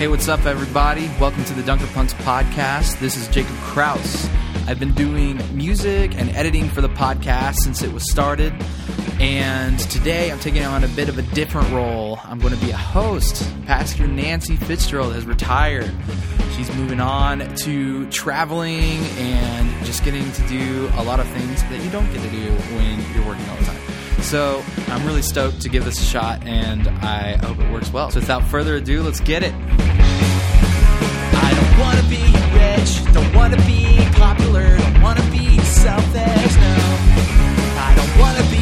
Hey, what's up, everybody? Welcome to the Dunker Punks podcast. This is Jacob Kraus. I've been doing music and editing for the podcast since it was started. And today I'm taking on a bit of a different role. I'm going to be a host. Pastor Nancy Fitzgerald has retired. She's moving on to traveling and just getting to do a lot of things that you don't get to do when you're working all the time. So I'm really stoked to give this a shot, and I hope it works well. So without further ado, let's get it. I don't wanna be rich, don't wanna be popular, don't wanna be selfish, no. I don't wanna be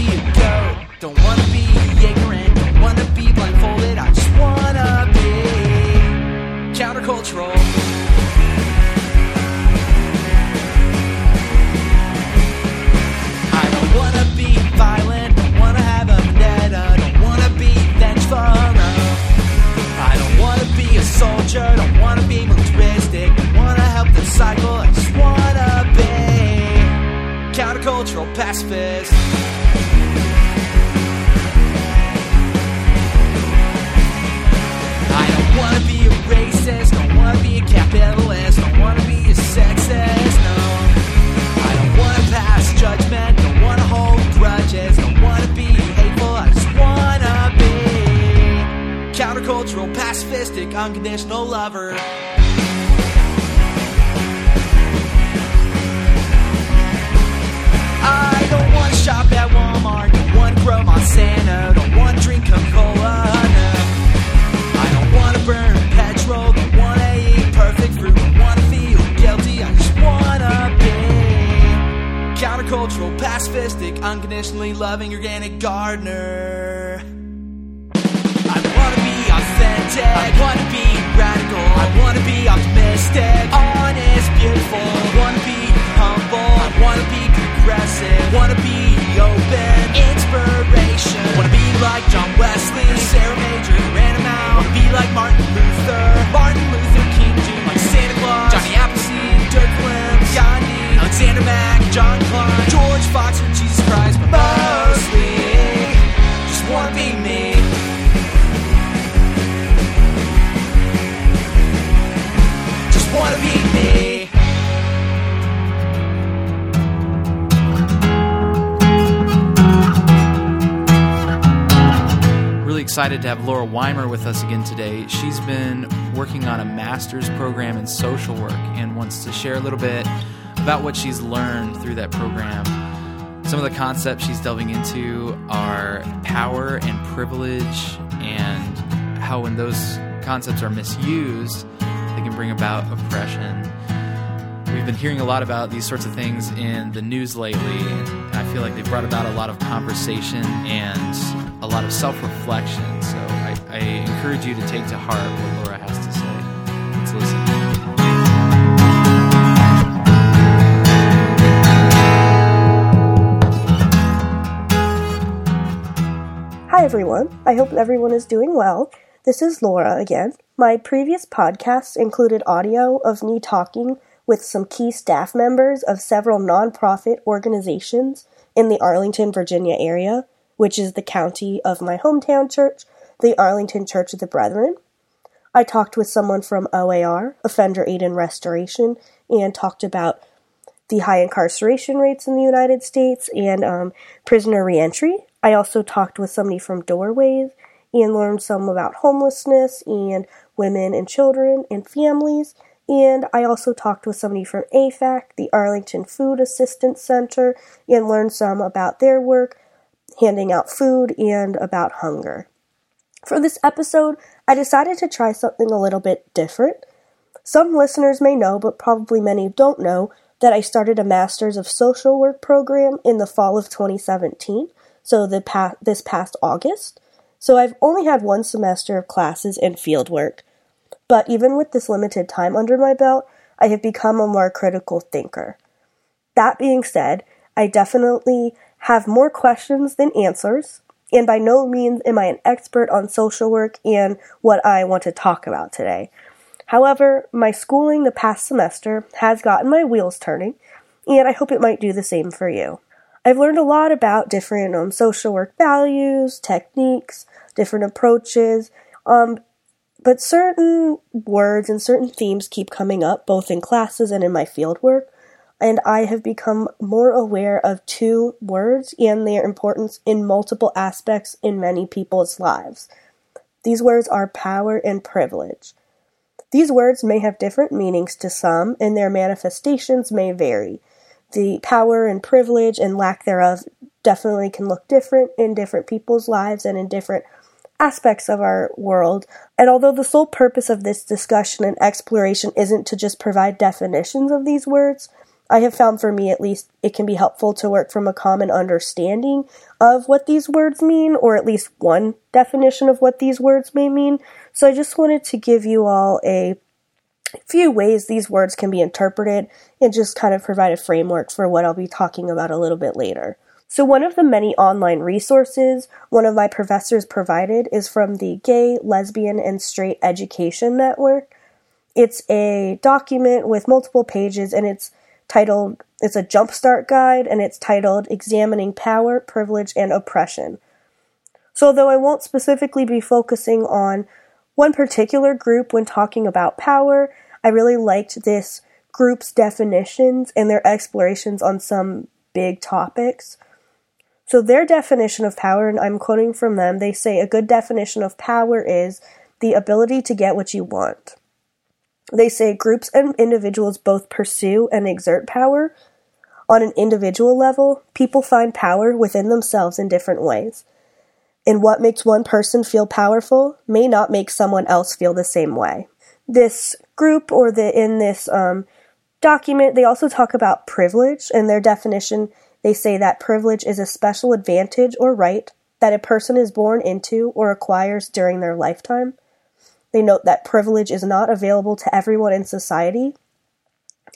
excited to have Laura Weimer with us again today. She's been working on a master's program in social work and wants to share a little bit about what she's learned through that program. Some of the concepts she's delving into are power and privilege, and how, when those concepts are misused, they can bring about oppression. We've been hearing a lot about these sorts of things in the news lately, I feel like they've brought about a lot of conversation and a lot of self reflection. So I, I encourage you to take to heart what Laura has to say. Let's listen. Hi, everyone. I hope everyone is doing well. This is Laura again. My previous podcasts included audio of me talking with some key staff members of several nonprofit organizations in the Arlington, Virginia area, which is the county of my hometown church, the Arlington Church of the Brethren. I talked with someone from OAR, Offender Aid and Restoration, and talked about the high incarceration rates in the United States and um, prisoner reentry. I also talked with somebody from Doorways and learned some about homelessness and women and children and families. And I also talked with somebody from AFAC, the Arlington Food Assistance Center, and learned some about their work handing out food and about hunger. For this episode, I decided to try something a little bit different. Some listeners may know, but probably many don't know, that I started a Masters of Social Work program in the fall of 2017, so the pa- this past August. So I've only had one semester of classes and field work. But even with this limited time under my belt, I have become a more critical thinker. That being said, I definitely have more questions than answers, and by no means am I an expert on social work and what I want to talk about today. However, my schooling the past semester has gotten my wheels turning, and I hope it might do the same for you. I've learned a lot about different um, social work values, techniques, different approaches, um, But certain words and certain themes keep coming up, both in classes and in my fieldwork, and I have become more aware of two words and their importance in multiple aspects in many people's lives. These words are power and privilege. These words may have different meanings to some, and their manifestations may vary. The power and privilege and lack thereof definitely can look different in different people's lives and in different aspects of our world. And although the sole purpose of this discussion and exploration isn't to just provide definitions of these words, I have found for me at least it can be helpful to work from a common understanding of what these words mean, or at least one definition of what these words may mean. So I just wanted to give you all a few ways these words can be interpreted and just kind of provide a framework for what I'll be talking about a little bit later. So, one of the many online resources one of my professors provided is from the Gay, Lesbian, and Straight Education Network. It's a document with multiple pages and it's titled, it's a jumpstart guide and it's titled Examining Power, Privilege, and Oppression. So, although I won't specifically be focusing on one particular group when talking about power, I really liked this group's definitions and their explorations on some big topics. So, their definition of power, and I'm quoting from them, they say a good definition of power is the ability to get what you want. They say groups and individuals both pursue and exert power. On an individual level, people find power within themselves in different ways. And what makes one person feel powerful may not make someone else feel the same way. This group, or the in this um, document, they also talk about privilege, and their definition they say that privilege is a special advantage or right that a person is born into or acquires during their lifetime. They note that privilege is not available to everyone in society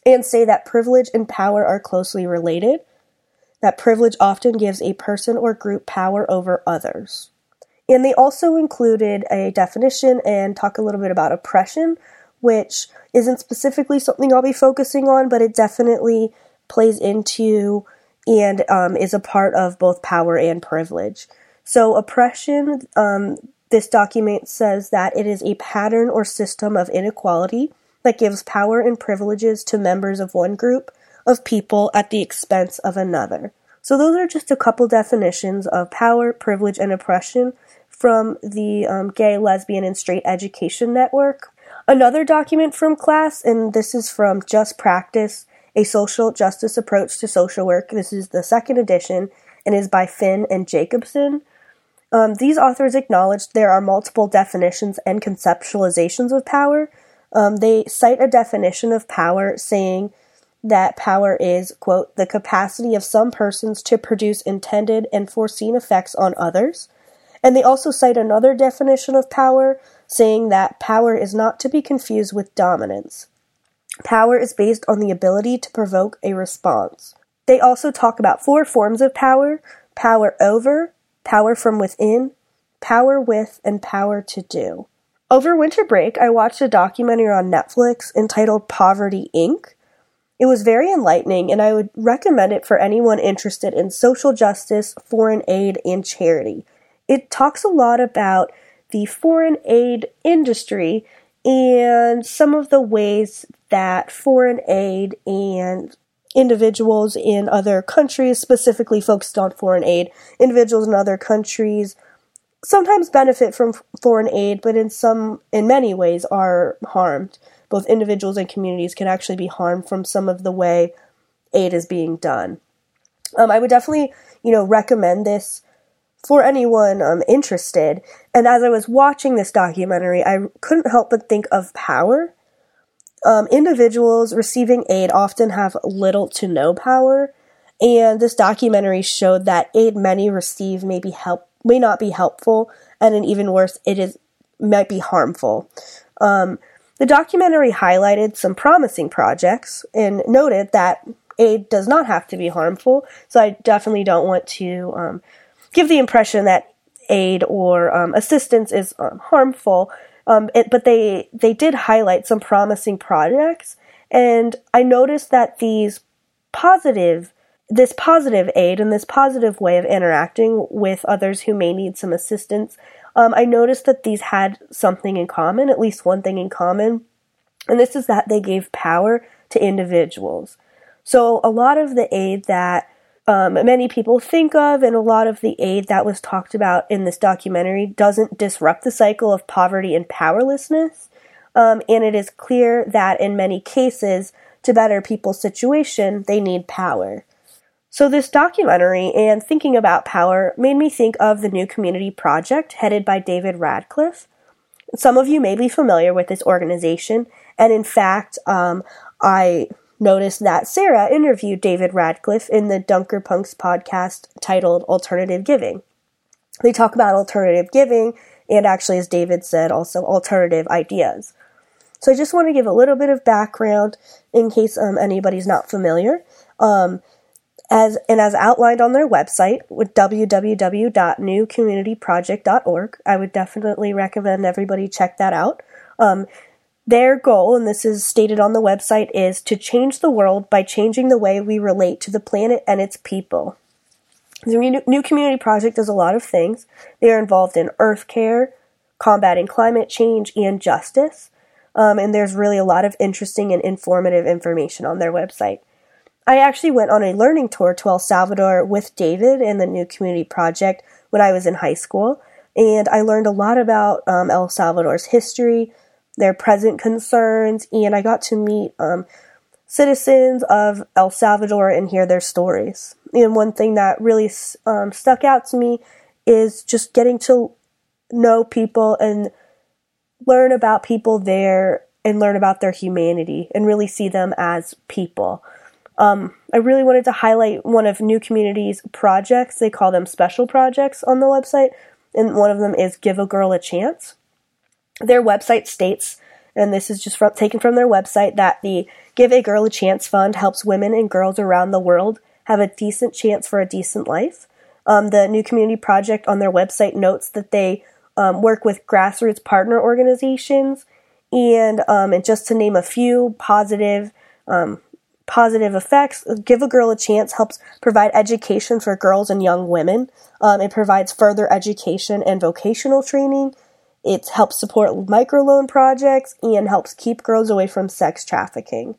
and say that privilege and power are closely related, that privilege often gives a person or group power over others. And they also included a definition and talk a little bit about oppression, which isn't specifically something I'll be focusing on, but it definitely plays into and um, is a part of both power and privilege. So, oppression, um, this document says that it is a pattern or system of inequality that gives power and privileges to members of one group of people at the expense of another. So, those are just a couple definitions of power, privilege, and oppression from the um, Gay, Lesbian, and Straight Education Network. Another document from class, and this is from Just Practice a Social Justice Approach to Social Work. This is the second edition and is by Finn and Jacobson. Um, these authors acknowledge there are multiple definitions and conceptualizations of power. Um, they cite a definition of power saying that power is, quote, the capacity of some persons to produce intended and foreseen effects on others. And they also cite another definition of power saying that power is not to be confused with dominance. Power is based on the ability to provoke a response. They also talk about four forms of power power over, power from within, power with, and power to do. Over winter break, I watched a documentary on Netflix entitled Poverty Inc. It was very enlightening, and I would recommend it for anyone interested in social justice, foreign aid, and charity. It talks a lot about the foreign aid industry and some of the ways that foreign aid and individuals in other countries, specifically focused on foreign aid, individuals in other countries sometimes benefit from foreign aid, but in some, in many ways, are harmed. Both individuals and communities can actually be harmed from some of the way aid is being done. Um, I would definitely, you know, recommend this for anyone um, interested. And as I was watching this documentary, I couldn't help but think of power. Um, individuals receiving aid often have little to no power, and this documentary showed that aid many receive may be help may not be helpful, and an even worse, it is might be harmful. Um, the documentary highlighted some promising projects and noted that aid does not have to be harmful. So I definitely don't want to um, give the impression that aid or um, assistance is um, harmful. Um, it, but they they did highlight some promising projects, and I noticed that these positive this positive aid and this positive way of interacting with others who may need some assistance um, I noticed that these had something in common, at least one thing in common, and this is that they gave power to individuals. So a lot of the aid that um, many people think of, and a lot of the aid that was talked about in this documentary doesn't disrupt the cycle of poverty and powerlessness. Um, and it is clear that in many cases, to better people's situation, they need power. So, this documentary and thinking about power made me think of the New Community Project headed by David Radcliff. Some of you may be familiar with this organization, and in fact, um, I noticed that Sarah interviewed David Radcliff in the Dunker Punks podcast titled Alternative Giving. They talk about alternative giving and actually, as David said, also alternative ideas. So I just want to give a little bit of background in case um, anybody's not familiar. Um, as and as outlined on their website with www.newcommunityproject.org, I would definitely recommend everybody check that out. Um, their goal, and this is stated on the website, is to change the world by changing the way we relate to the planet and its people. The New Community Project does a lot of things. They are involved in earth care, combating climate change, and justice. Um, and there's really a lot of interesting and informative information on their website. I actually went on a learning tour to El Salvador with David and the New Community Project when I was in high school, and I learned a lot about um, El Salvador's history, their present concerns, and I got to meet um, citizens of El Salvador and hear their stories. And one thing that really um, stuck out to me is just getting to know people and learn about people there and learn about their humanity and really see them as people. Um, I really wanted to highlight one of New Community's projects. They call them special projects on the website, and one of them is Give a Girl a Chance. Their website states, and this is just from, taken from their website, that the Give a Girl a Chance Fund helps women and girls around the world have a decent chance for a decent life. Um, the New Community Project on their website notes that they um, work with grassroots partner organizations, and um, and just to name a few positive um, positive effects. Give a Girl a Chance helps provide education for girls and young women. Um, it provides further education and vocational training. It helps support microloan projects and helps keep girls away from sex trafficking.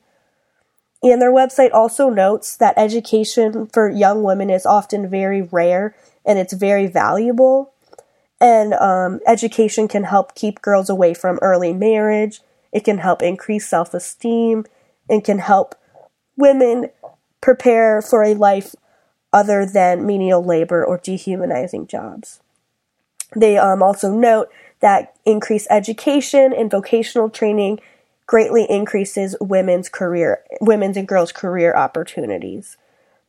And their website also notes that education for young women is often very rare and it's very valuable. And um, education can help keep girls away from early marriage. It can help increase self esteem and can help women prepare for a life other than menial labor or dehumanizing jobs. They um, also note that increased education and vocational training greatly increases women's career, women's and girls' career opportunities.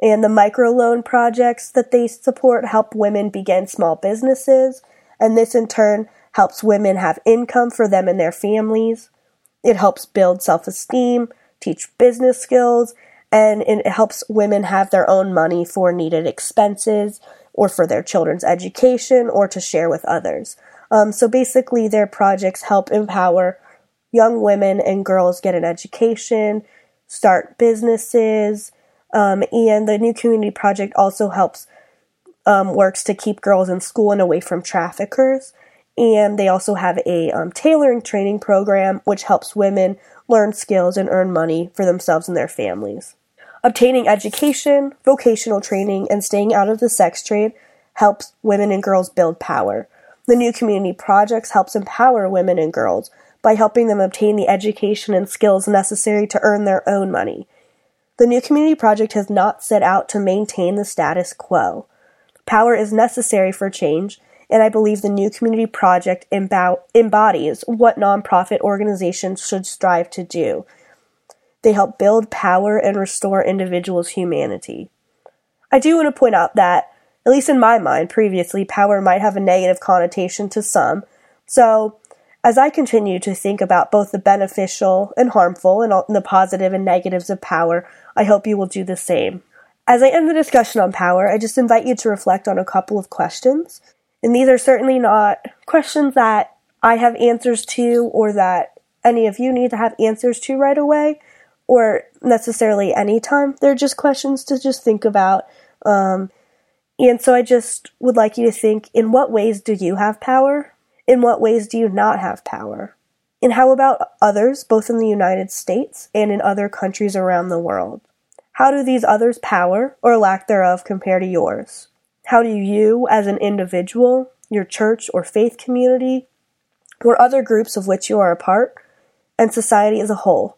And the microloan projects that they support help women begin small businesses, and this in turn helps women have income for them and their families. It helps build self esteem, teach business skills, and it helps women have their own money for needed expenses or for their children's education or to share with others. Um, so basically, their projects help empower young women and girls get an education, start businesses, um, and the New Community Project also helps um, works to keep girls in school and away from traffickers. And they also have a um, tailoring training program which helps women learn skills and earn money for themselves and their families. Obtaining education, vocational training, and staying out of the sex trade helps women and girls build power. The New Community Projects helps empower women and girls by helping them obtain the education and skills necessary to earn their own money. The New Community Project has not set out to maintain the status quo. Power is necessary for change, and I believe the New Community Project embodies what nonprofit organizations should strive to do. They help build power and restore individuals' humanity. I do want to point out that at least in my mind, previously, power might have a negative connotation to some. So, as I continue to think about both the beneficial and harmful and the positive and negatives of power, I hope you will do the same. As I end the discussion on power, I just invite you to reflect on a couple of questions. And these are certainly not questions that I have answers to or that any of you need to have answers to right away or necessarily anytime. They're just questions to just think about. Um, and so I just would like you to think in what ways do you have power? In what ways do you not have power? And how about others, both in the United States and in other countries around the world? How do these others' power or lack thereof compare to yours? How do you, as an individual, your church or faith community, or other groups of which you are a part, and society as a whole,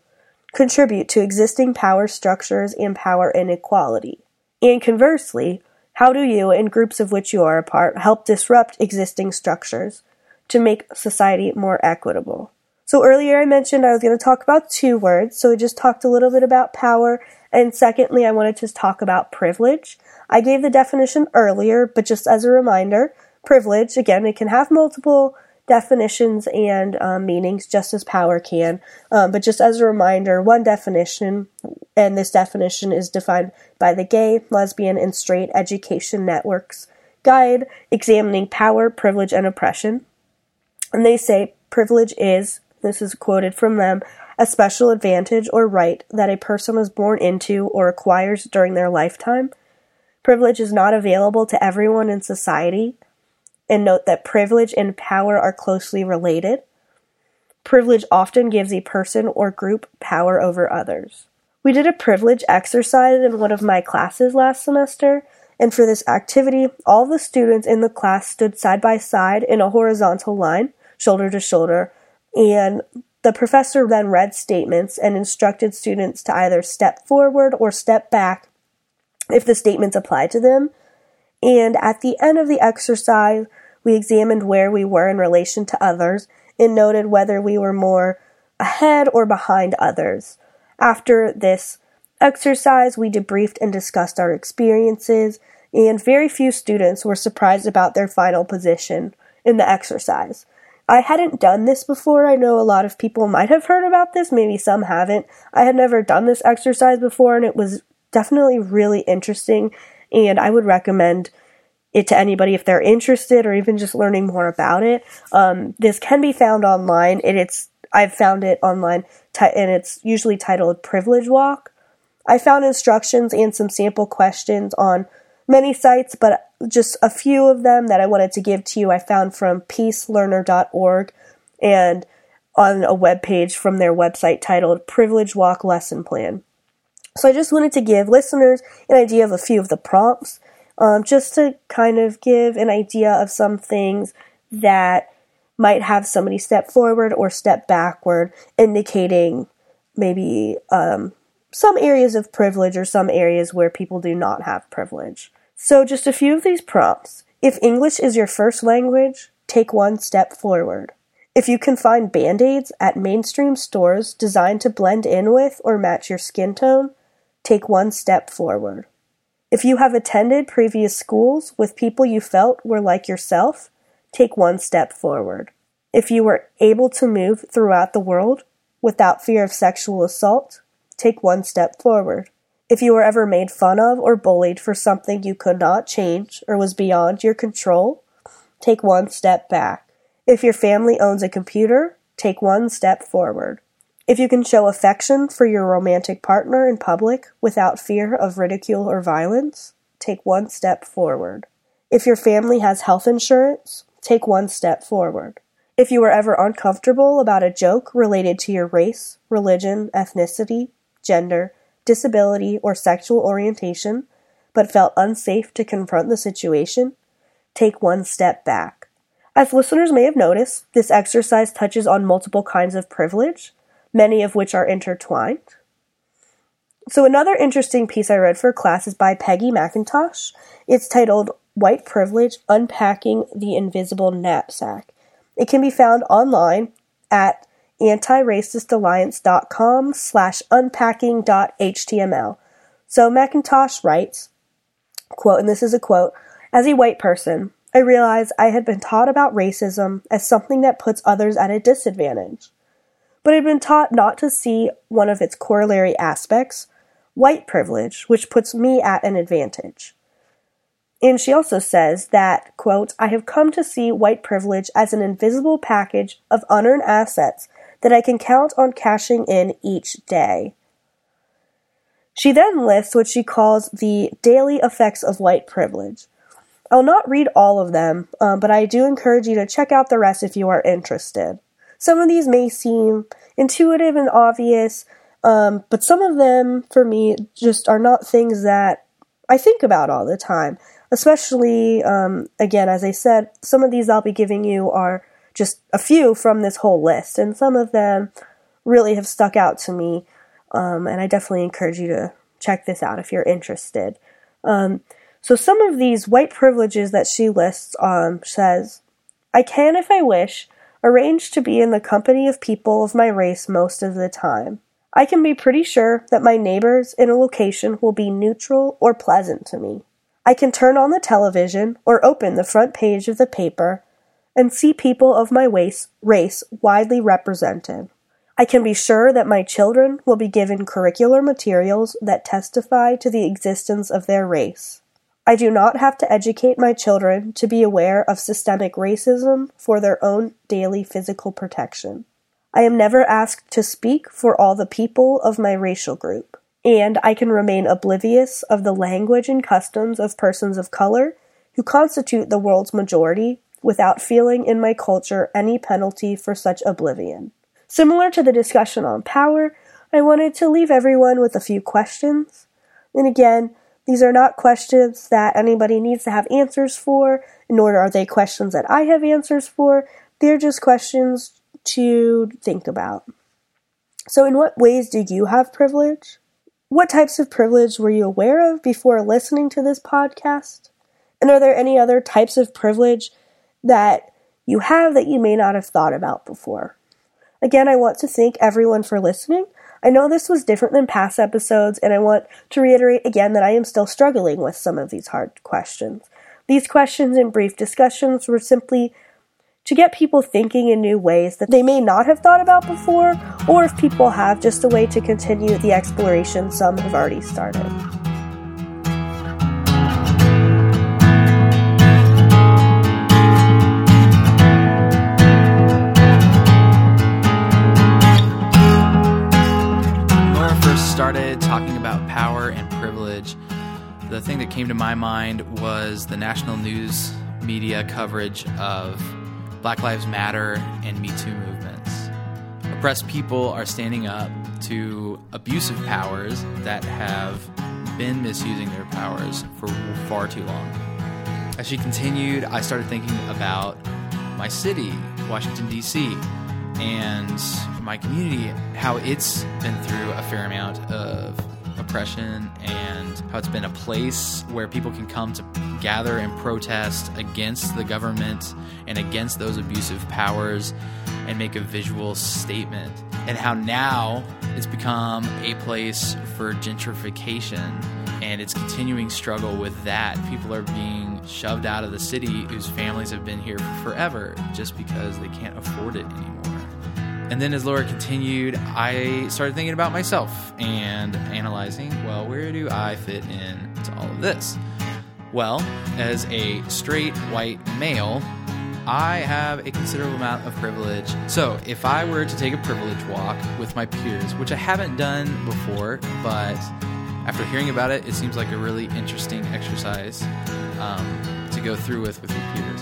contribute to existing power structures and power inequality? And conversely, how do you, in groups of which you are a part, help disrupt existing structures to make society more equitable? So earlier I mentioned I was going to talk about two words, so we just talked a little bit about power, and secondly, I wanted to talk about privilege. I gave the definition earlier, but just as a reminder, privilege, again, it can have multiple definitions and um, meanings just as power can. Um, but just as a reminder, one definition, and this definition is defined by the Gay, Lesbian, and Straight Education Networks Guide examining power, privilege, and oppression. And they say privilege is, this is quoted from them, a special advantage or right that a person is born into or acquires during their lifetime. Privilege is not available to everyone in society and note that privilege and power are closely related. Privilege often gives a person or group power over others. We did a privilege exercise in one of my classes last semester, and for this activity, all the students in the class stood side by side in a horizontal line, shoulder to shoulder, and the professor then read statements and instructed students to either step forward or step back if the statements applied to them and at the end of the exercise, we examined where we were in relation to others and noted whether we were more ahead or behind others. After this exercise, we debriefed and discussed our experiences, and very few students were surprised about their final position in the exercise. I hadn't done this before. I know a lot of people might have heard about this, maybe some haven't. I had never done this exercise before, and it was definitely really interesting and I would recommend it to anybody if they're interested or even just learning more about it. Um, this can be found online, and it's I've found it online, t- and it's usually titled Privilege Walk. I found instructions and some sample questions on many sites, but just a few of them that I wanted to give to you I found from peacelearner.org and on a web page from their website titled Privilege Walk Lesson Plan. So I just wanted to give listeners an idea of a few of the prompts, um, just to kind of give an idea of some things that might have somebody step forward or step backward, indicating maybe um, some areas of privilege or some areas where people do not have privilege. So, just a few of these prompts. If English is your first language, take one step forward. If you can find band aids at mainstream stores designed to blend in with or match your skin tone, take one step forward. If you have attended previous schools with people you felt were like yourself, take one step forward. If you were able to move throughout the world without fear of sexual assault, take one step forward. If you were ever made fun of or bullied for something you could not change or was beyond your control, take one step back. If your family owns a computer, take one step forward. If you can show affection for your romantic partner in public without fear of ridicule or violence, take one step forward. If your family has health insurance, take one step forward. If you were ever uncomfortable about a joke related to your race, religion, ethnicity, gender, disability, or sexual orientation, but felt unsafe to confront the situation, take one step back. As listeners may have noticed, this exercise touches on multiple kinds of privilege, many of which are intertwined. So, another interesting piece I read for class is by Peggy McIntosh. It's titled White Privilege Unpacking the Invisible Knapsack. It can be found online at antiracistalliance.com slash unpacking.html. So McIntosh writes, quote, and this is a quote, as a white person, I realized I had been taught about racism as something that puts others at a disadvantage but had been taught not to see one of its corollary aspects, white privilege, which puts me at an advantage. And she also says that, quote, I have come to see white privilege as an invisible package of unearned assets that I can count on cashing in each day. She then lists what she calls the daily effects of white privilege. I'll not read all of them, um, but I do encourage you to check out the rest if you are interested. Some of these may seem intuitive and obvious, um, but some of them, for me, just are not things that I think about all the time. Especially, um, again, as I said, some of these I'll be giving you are just a few from this whole list, and some of them really have stuck out to me. Um, and I definitely encourage you to check this out if you're interested. Um, so some of these white privileges that she lists um, says, I can, if I wish, arrange to be in the company of people of my race most of the time. I can be pretty sure that my neighbors in a location will be neutral or pleasant to me. I can turn on the television or open the front page of the paper and see people of my race, race widely represented. I can be sure that my children will be given curricular materials that testify to the existence of their race. I do not have to educate my children to be aware of systemic racism for their own daily physical protection. I am never asked to speak for all the people of my racial group and I can remain oblivious of the language and customs of persons of color who constitute the world's majority without feeling in my culture any penalty for such oblivion. Similar to the discussion on power, I wanted to leave everyone with a few questions. And again, these are not questions that anybody needs to have answers for, nor are they questions that I have answers for. They're just questions to think about. So, in what ways do you have privilege? What types of privilege were you aware of before listening to this podcast? And are there any other types of privilege that you have that you may not have thought about before? Again, I want to thank everyone for listening. I know this was different than past episodes, and I want to reiterate again that I am still struggling with some of these hard questions. These questions and brief discussions were simply to get people thinking in new ways that they may not have thought about before, or if people have, just a way to continue the exploration some have already started. Started talking about power and privilege, the thing that came to my mind was the national news media coverage of Black Lives Matter and Me Too movements. Oppressed people are standing up to abusive powers that have been misusing their powers for far too long. As she continued, I started thinking about my city, Washington, D.C., and my community, how it's been through a fair amount of oppression and how it's been a place where people can come to gather and protest against the government and against those abusive powers and make a visual statement. And how now it's become a place for gentrification and its continuing struggle with that. People are being shoved out of the city whose families have been here for forever just because they can't afford it anymore. And then as Laura continued, I started thinking about myself and analyzing, well, where do I fit in to all of this? Well, as a straight white male, I have a considerable amount of privilege. So, if I were to take a privilege walk with my peers, which I haven't done before, but after hearing about it, it seems like a really interesting exercise um, to go through with with your peers.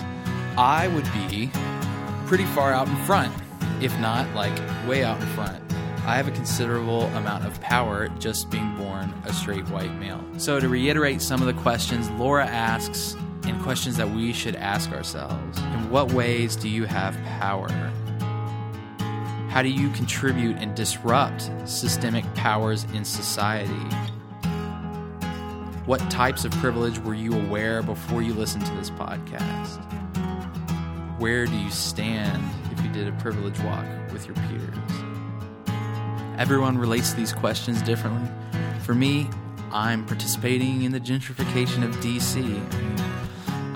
I would be pretty far out in front if not like way out in front. I have a considerable amount of power just being born a straight white male. So, to reiterate some of the questions Laura asks and questions that we should ask ourselves In what ways do you have power? How do you contribute and disrupt systemic powers in society? What types of privilege were you aware before you listened to this podcast? Where do you stand did a privilege walk with your peers? Everyone relates to these questions differently. For me, I'm participating in the gentrification of DC.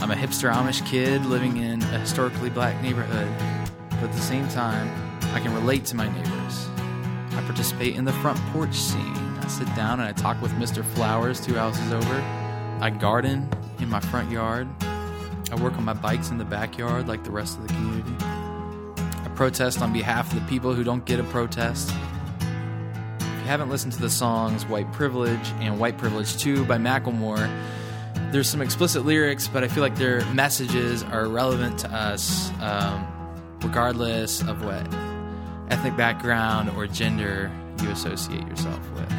I'm a hipster Amish kid living in a historically black neighborhood, but at the same time, I can relate to my neighbors. I participate in the front porch scene. I sit down and I talk with Mr. Flowers two houses over. I garden in my front yard. I work on my bikes in the backyard like the rest of the community. Protest on behalf of the people who don't get a protest. If you haven't listened to the songs White Privilege and White Privilege 2 by Macklemore, there's some explicit lyrics, but I feel like their messages are relevant to us um, regardless of what ethnic background or gender you associate yourself with.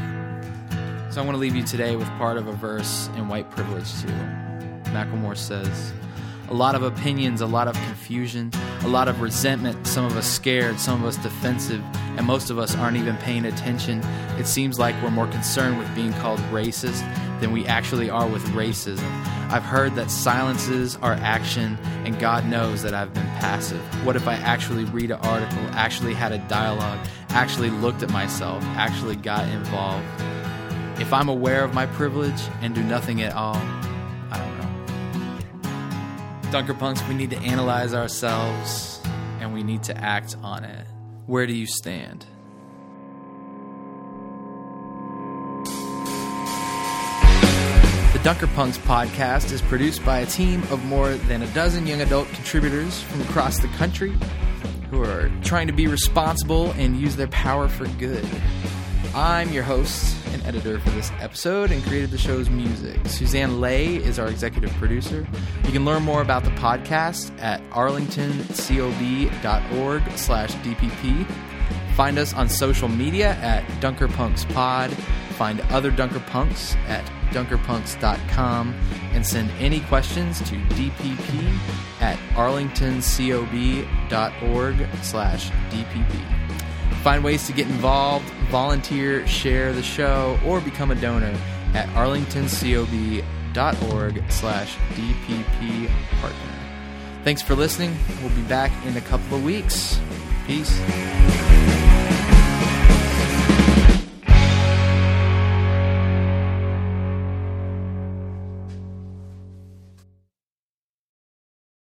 So I want to leave you today with part of a verse in White Privilege too. Macklemore says, a lot of opinions, a lot of confusion, a lot of resentment, some of us scared, some of us defensive, and most of us aren't even paying attention. It seems like we're more concerned with being called racist than we actually are with racism. I've heard that silences are action, and God knows that I've been passive. What if I actually read an article, actually had a dialogue, actually looked at myself, actually got involved? If I'm aware of my privilege and do nothing at all. Dunker Punks, we need to analyze ourselves and we need to act on it. Where do you stand? The Dunker Punks podcast is produced by a team of more than a dozen young adult contributors from across the country who are trying to be responsible and use their power for good. I'm your host and editor for this episode and created the show's music. Suzanne Lay is our executive producer. You can learn more about the podcast at arlingtoncob.org slash DPP. Find us on social media at DunkerPunksPod. Find other Dunker Punks at dunkerpunks.com and send any questions to dpp at arlingtoncob.org slash dpp. Find ways to get involved, volunteer, share the show, or become a donor at arlingtoncob.org slash DPP partner. Thanks for listening. We'll be back in a couple of weeks. Peace.